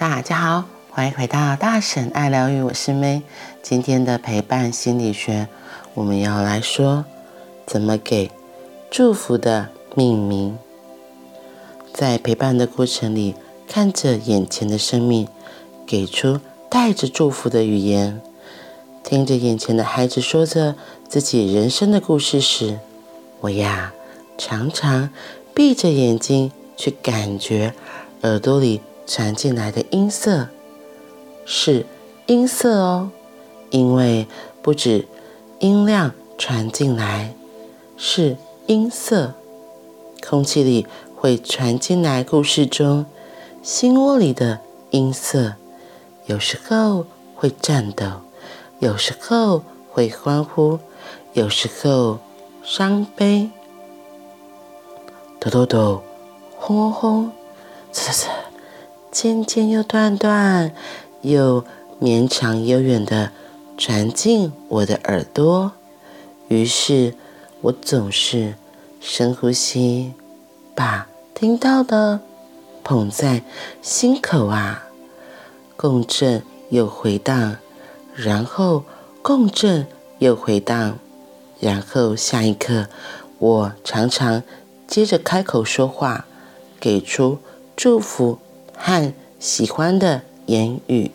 大家好，欢迎回到大婶爱疗愈，我是 May。今天的陪伴心理学，我们要来说怎么给祝福的命名。在陪伴的过程里，看着眼前的生命，给出带着祝福的语言，听着眼前的孩子说着自己人生的故事时，我呀，常常闭着眼睛去感觉耳朵里传进来的音色，是音色哦，因为不止音量传进来，是音色，空气里会传进来故事中心窝里的音色，有时候会颤抖，有时候会欢呼，有时候伤悲，抖抖抖，轰轰轰，呲呲。渐渐又断断，又绵长悠远的传进我的耳朵。于是，我总是深呼吸，把听到的捧在心口啊，共振又回荡，然后共振又回荡，然后下一刻，我常常接着开口说话，给出祝福。和喜欢的言语，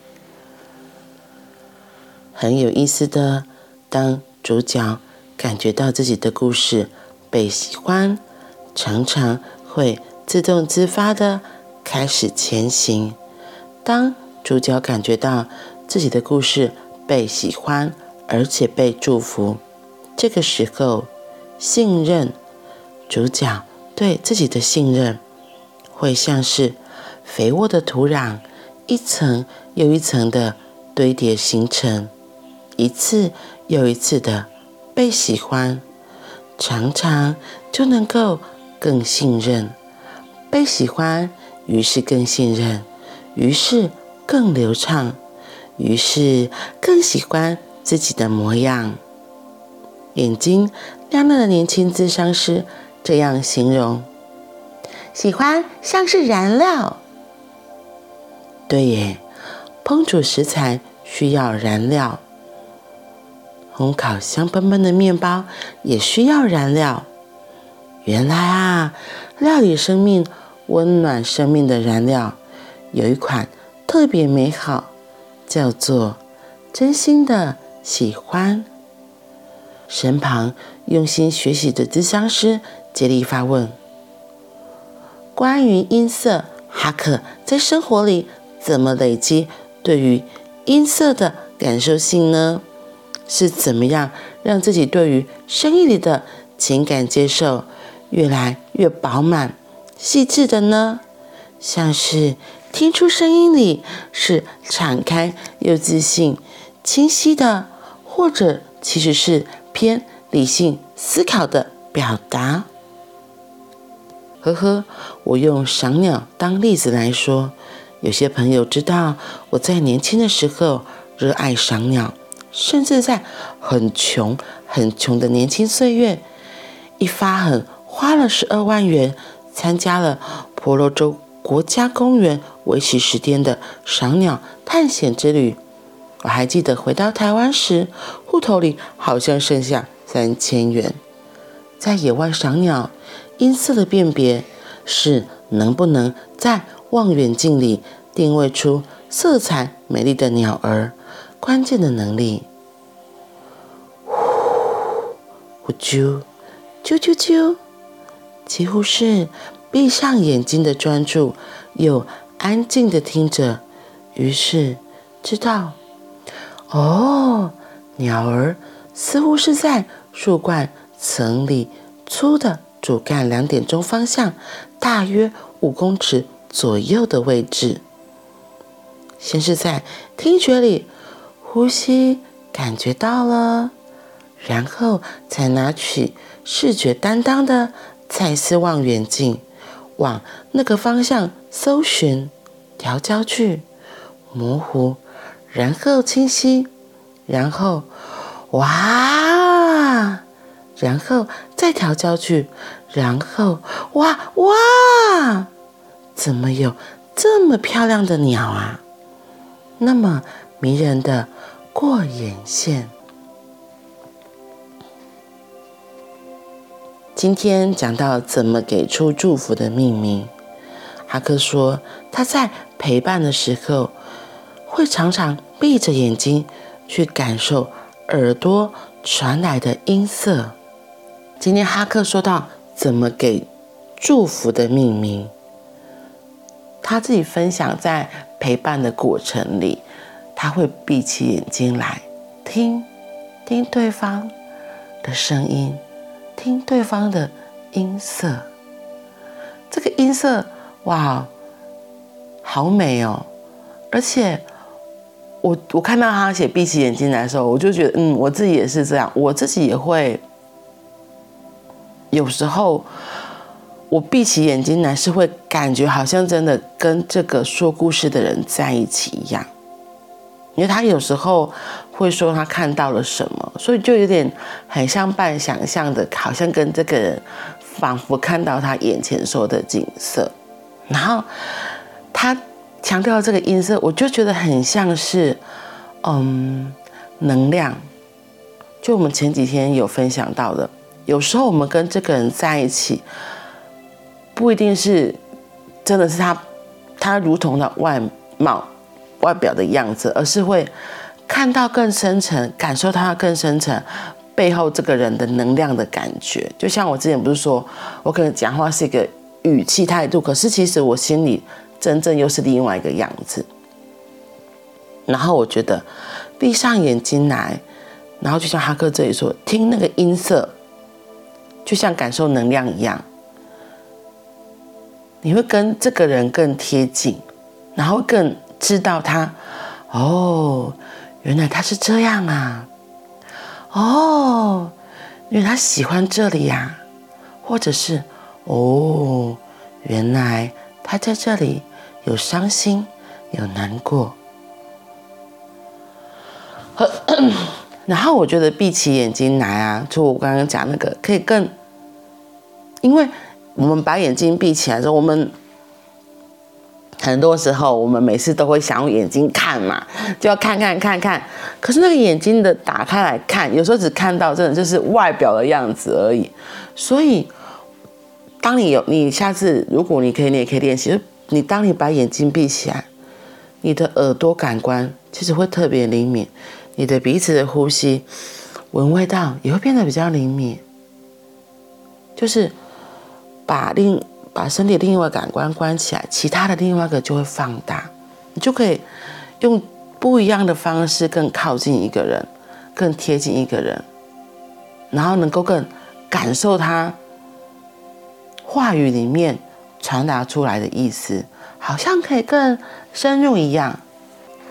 很有意思的。当主角感觉到自己的故事被喜欢，常常会自动自发的开始前行。当主角感觉到自己的故事被喜欢，而且被祝福，这个时候，信任，主角对自己的信任，会像是。肥沃的土壤，一层又一层的堆叠形成，一次又一次的被喜欢，常常就能够更信任。被喜欢，于是更信任，于是更流畅，于是更喜欢自己的模样。眼睛亮亮的年轻咨商师这样形容：喜欢像是燃料。对耶，烹煮食材需要燃料，烘烤香喷喷的面包也需要燃料。原来啊，料理生命、温暖生命的燃料，有一款特别美好，叫做真心的喜欢。身旁用心学习的咨商师接力发问：关于音色，哈克在生活里。怎么累积对于音色的感受性呢？是怎么样让自己对于声音里的情感接受越来越饱满、细致的呢？像是听出声音里是敞开又自信、清晰的，或者其实是偏理性思考的表达。呵呵，我用赏鸟当例子来说。有些朋友知道我在年轻的时候热爱赏鸟，甚至在很穷很穷的年轻岁月，一发狠花了十二万元参加了婆罗洲国家公园为期十天的赏鸟探险之旅。我还记得回到台湾时，户头里好像剩下三千元。在野外赏鸟，音色的辨别是能不能在望远镜里定位出色彩美丽的鸟儿，关键的能力。呼，啾，啾啾啾，几乎是闭上眼睛的专注，又安静的听着。于是知道，哦，鸟儿似乎是在树冠层里粗的主干两点钟方向，大约五公尺。左右的位置，先是在听觉里呼吸，感觉到了，然后才拿起视觉担当的蔡司望远镜，往那个方向搜寻，调焦距，模糊，然后清晰，然后哇，然后再调焦距，然后哇哇。怎么有这么漂亮的鸟啊，那么迷人的过眼线。今天讲到怎么给出祝福的命名，哈克说他在陪伴的时候，会常常闭着眼睛去感受耳朵传来的音色。今天哈克说到怎么给祝福的命名，他自己分享在陪伴的过程里，他会闭起眼睛来听，听对方的声音。听对方的音色，这个音色哇，好美哦！而且我我看到他写闭起眼睛来的时候，我就觉得，嗯，我自己也是这样，我自己也会有时候我闭起眼睛来是会感觉好像真的跟这个说故事的人在一起一样。因为他有时候会说他看到了什么，所以就有点很像半想象的，好像跟这个人仿佛看到他眼前说的景色。然后他强调这个音色，我就觉得很像是，嗯，能量。就我们前几天有分享到的，有时候我们跟这个人在一起，不一定是真的是他，他如同的外貌。外表的样子，而是会看到更深层，感受他更深层背后这个人的能量的感觉。就像我之前不是说，我可能讲话是一个语气态度，可是其实我心里真正又是另外一个样子。然后我觉得闭上眼睛来，然后就像哈克这里说，听那个音色，就像感受能量一样，你会跟这个人更贴近，然后更。知道他，哦，原来他是这样啊，哦，原来他喜欢这里呀，或者是，哦，原来他在这里有伤心，有难过。然后我觉得闭起眼睛来啊，就我刚刚讲那个，可以更，因为我们把眼睛闭起来之后，我们。很多时候，我们每次都会想用眼睛看嘛，就要看看看看。可是那个眼睛的打开来看，有时候只看到真的就是外表的样子而已。所以，当你有你下次如果你可以，你也可以练习。你当你把眼睛闭起来，你的耳朵感官其实会特别灵敏，你的鼻子的呼吸、闻味道也会变得比较灵敏。就是把另。把身体另外一个感官关起来，其他的另外一个就会放大，你就可以用不一样的方式更靠近一个人，更贴近一个人，然后能够更感受他话语里面传达出来的意思，好像可以更深入一样。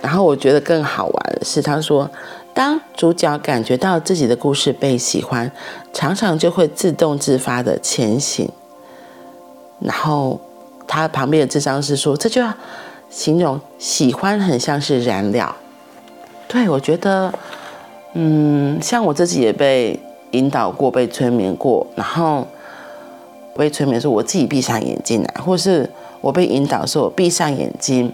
然后我觉得更好玩的是，他说，当主角感觉到自己的故事被喜欢，常常就会自动自发的前行。然后，他旁边的智商是说：“这就要形容喜欢很像是燃料。”对，我觉得，嗯，像我自己也被引导过、被催眠过，然后被催眠说我自己闭上眼睛来，或是我被引导说我闭上眼睛，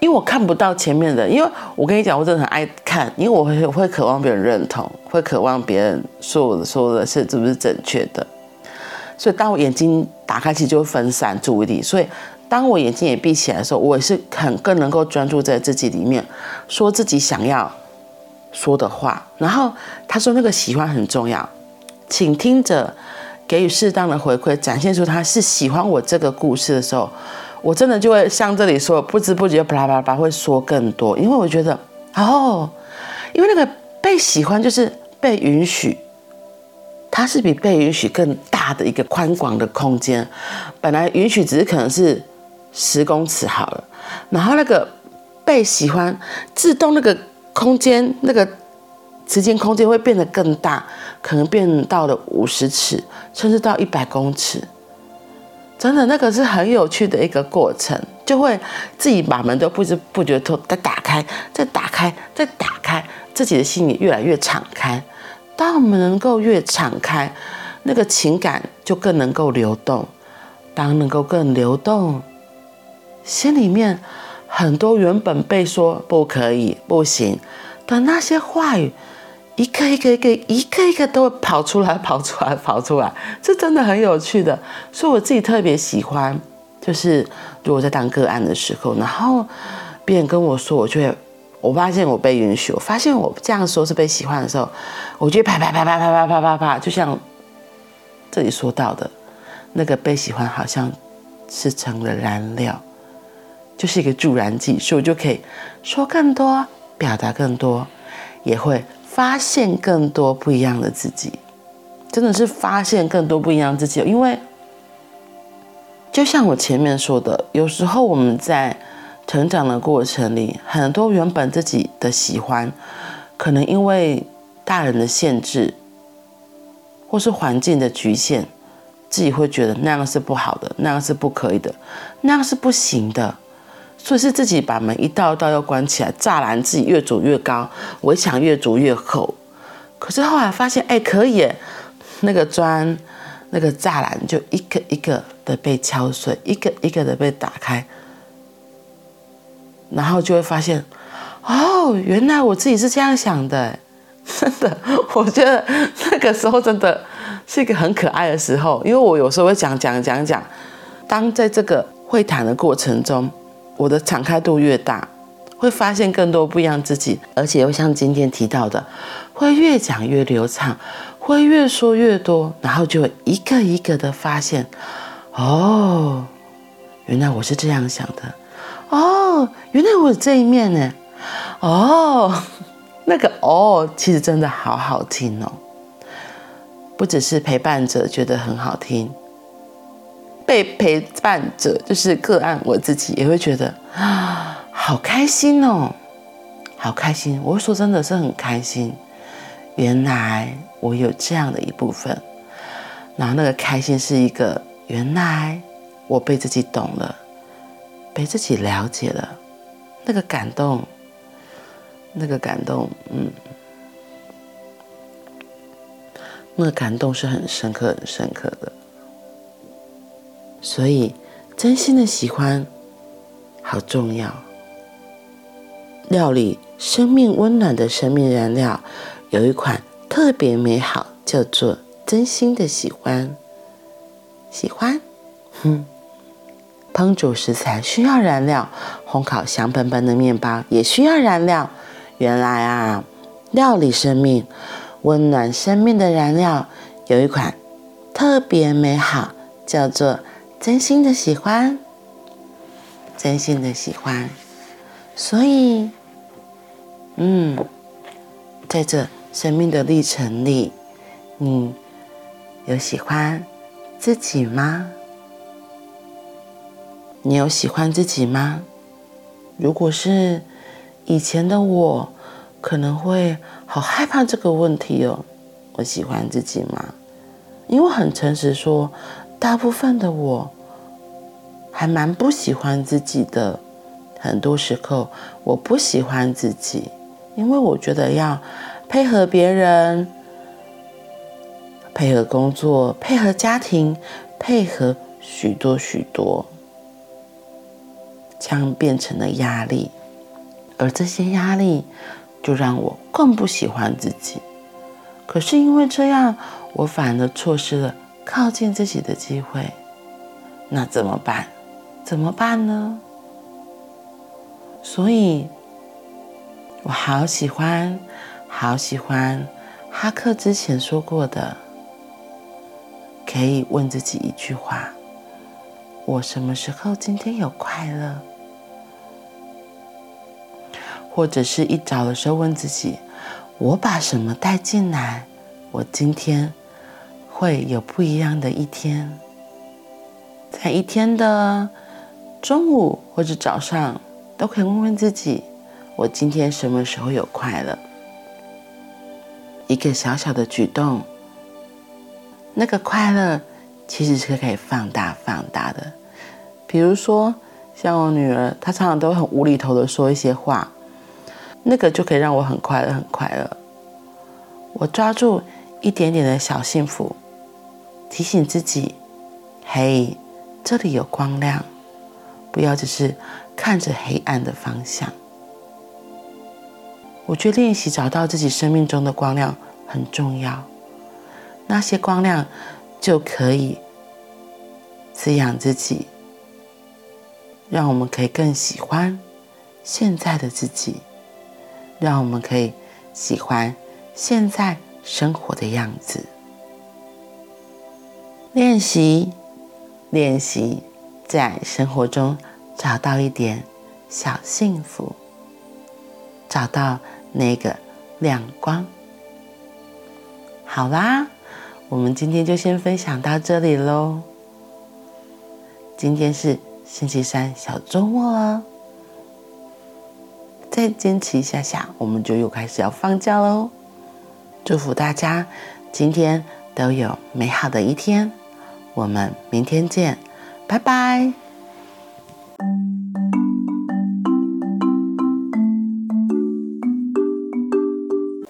因为我看不到前面的。因为我跟你讲，我真的很爱看，因为我会会渴望别人认同，会渴望别人说我的说的是是不是正确的。所以，当我眼睛打开，其实就会分散注意力。所以，当我眼睛也闭起来的时候，我也是很更能够专注在自己里面，说自己想要说的话。然后他说，那个喜欢很重要，请听者给予适当的回馈，展现出他是喜欢我这个故事的时候，我真的就会像这里说，不知不觉啪啦啪啦啪会说更多，因为我觉得哦，因为那个被喜欢就是被允许。它是比被允许更大的一个宽广的空间，本来允许只是可能是十公尺好了，然后那个被喜欢，自动那个空间那个时间空间会变得更大，可能变到了五十尺，甚至到一百公尺，真的那个是很有趣的一个过程，就会自己把门都不知不觉都再打开，再打开，再打开，自己的心里越来越敞开。当我们能够越敞开，那个情感就更能够流动。当能够更流动，心里面很多原本被说不可以、不行的那些话语，一个一个一个一个一个都会跑出来、跑出来、跑出来，这真的很有趣的。所以我自己特别喜欢，就是如果在当个案的时候，然后别人跟我说，我就会，我发现我被允许，我发现我这样说是被喜欢的时候，我就啪啪啪啪啪啪啪啪啪，就像这里说到的，那个被喜欢好像是成了燃料。就是一个助燃剂，所以我就可以说更多，表达更多，也会发现更多不一样的自己。真的是发现更多不一样的自己，因为就像我前面说的，有时候我们在成长的过程里，很多原本自己的喜欢，可能因为大人的限制，或是环境的局限，自己会觉得那样是不好的，那样是不可以的，那样是不行的。所以是自己把门一道一道要关起来，栅栏自己越筑越高，围墙越筑越厚。可是后来发现，哎，可以，那个砖，那个栅栏就一个一个的被敲碎，一个一个的被打开，然后就会发现，哦，原来我自己是这样想的，真的，我觉得那个时候真的是一个很可爱的时候，因为我有时候会讲讲讲讲，当在这个会谈的过程中。我的敞开度越大，会发现更多不一样自己，而且又像今天提到的，会越讲越流畅，会越说越多，然后就会一个一个的发现，哦，原来我是这样想的，哦，原来我有这一面呢，哦，那个哦，其实真的好好听哦，不只是陪伴者觉得很好听。被陪伴者就是个案，我自己也会觉得啊，好开心哦，好开心。我说真的是很开心，原来我有这样的一部分。然后那个开心是一个，原来我被自己懂了，被自己了解了，那个感动，那个感动，嗯，那个感动是很深刻、很深刻的。所以，真心的喜欢好重要。料理生命温暖的生命燃料，有一款特别美好，叫做真心的喜欢。喜欢，哼。烹煮食材需要燃料，烘烤香喷喷的面包也需要燃料。原来啊，料理生命、温暖生命的燃料，有一款特别美好，叫做。真心的喜欢，真心的喜欢，所以，嗯，在这生命的历程里，你有喜欢自己吗？你有喜欢自己吗？如果是以前的我，可能会好害怕这个问题哦。我喜欢自己吗？因为很诚实说。大部分的我还蛮不喜欢自己的，很多时候我不喜欢自己，因为我觉得要配合别人、配合工作、配合家庭、配合许多许多，这样变成了压力，而这些压力就让我更不喜欢自己。可是因为这样，我反而错失了。靠近自己的机会，那怎么办？怎么办呢？所以，我好喜欢，好喜欢哈克之前说过的，可以问自己一句话：我什么时候今天有快乐？或者是一早的时候问自己：我把什么带进来？我今天。会有不一样的一天，在一天的中午或者早上，都可以问问自己：我今天什么时候有快乐？一个小小的举动，那个快乐其实是可以放大、放大的。比如说，像我女儿，她常常都很无厘头的说一些话，那个就可以让我很快乐、很快乐。我抓住一点点的小幸福。提醒自己，嘿，这里有光亮，不要只是看着黑暗的方向。我觉得练习找到自己生命中的光亮很重要，那些光亮就可以滋养自己，让我们可以更喜欢现在的自己，让我们可以喜欢现在生活的样子。练习，练习，在生活中找到一点小幸福，找到。那个亮光，好啦，我们今天就先分享到这里喽。今天是星期三小周末哦，再坚持一下下，我们就又开始要放假喽。祝福大家今天都有美好的一天，我们明天见，拜拜。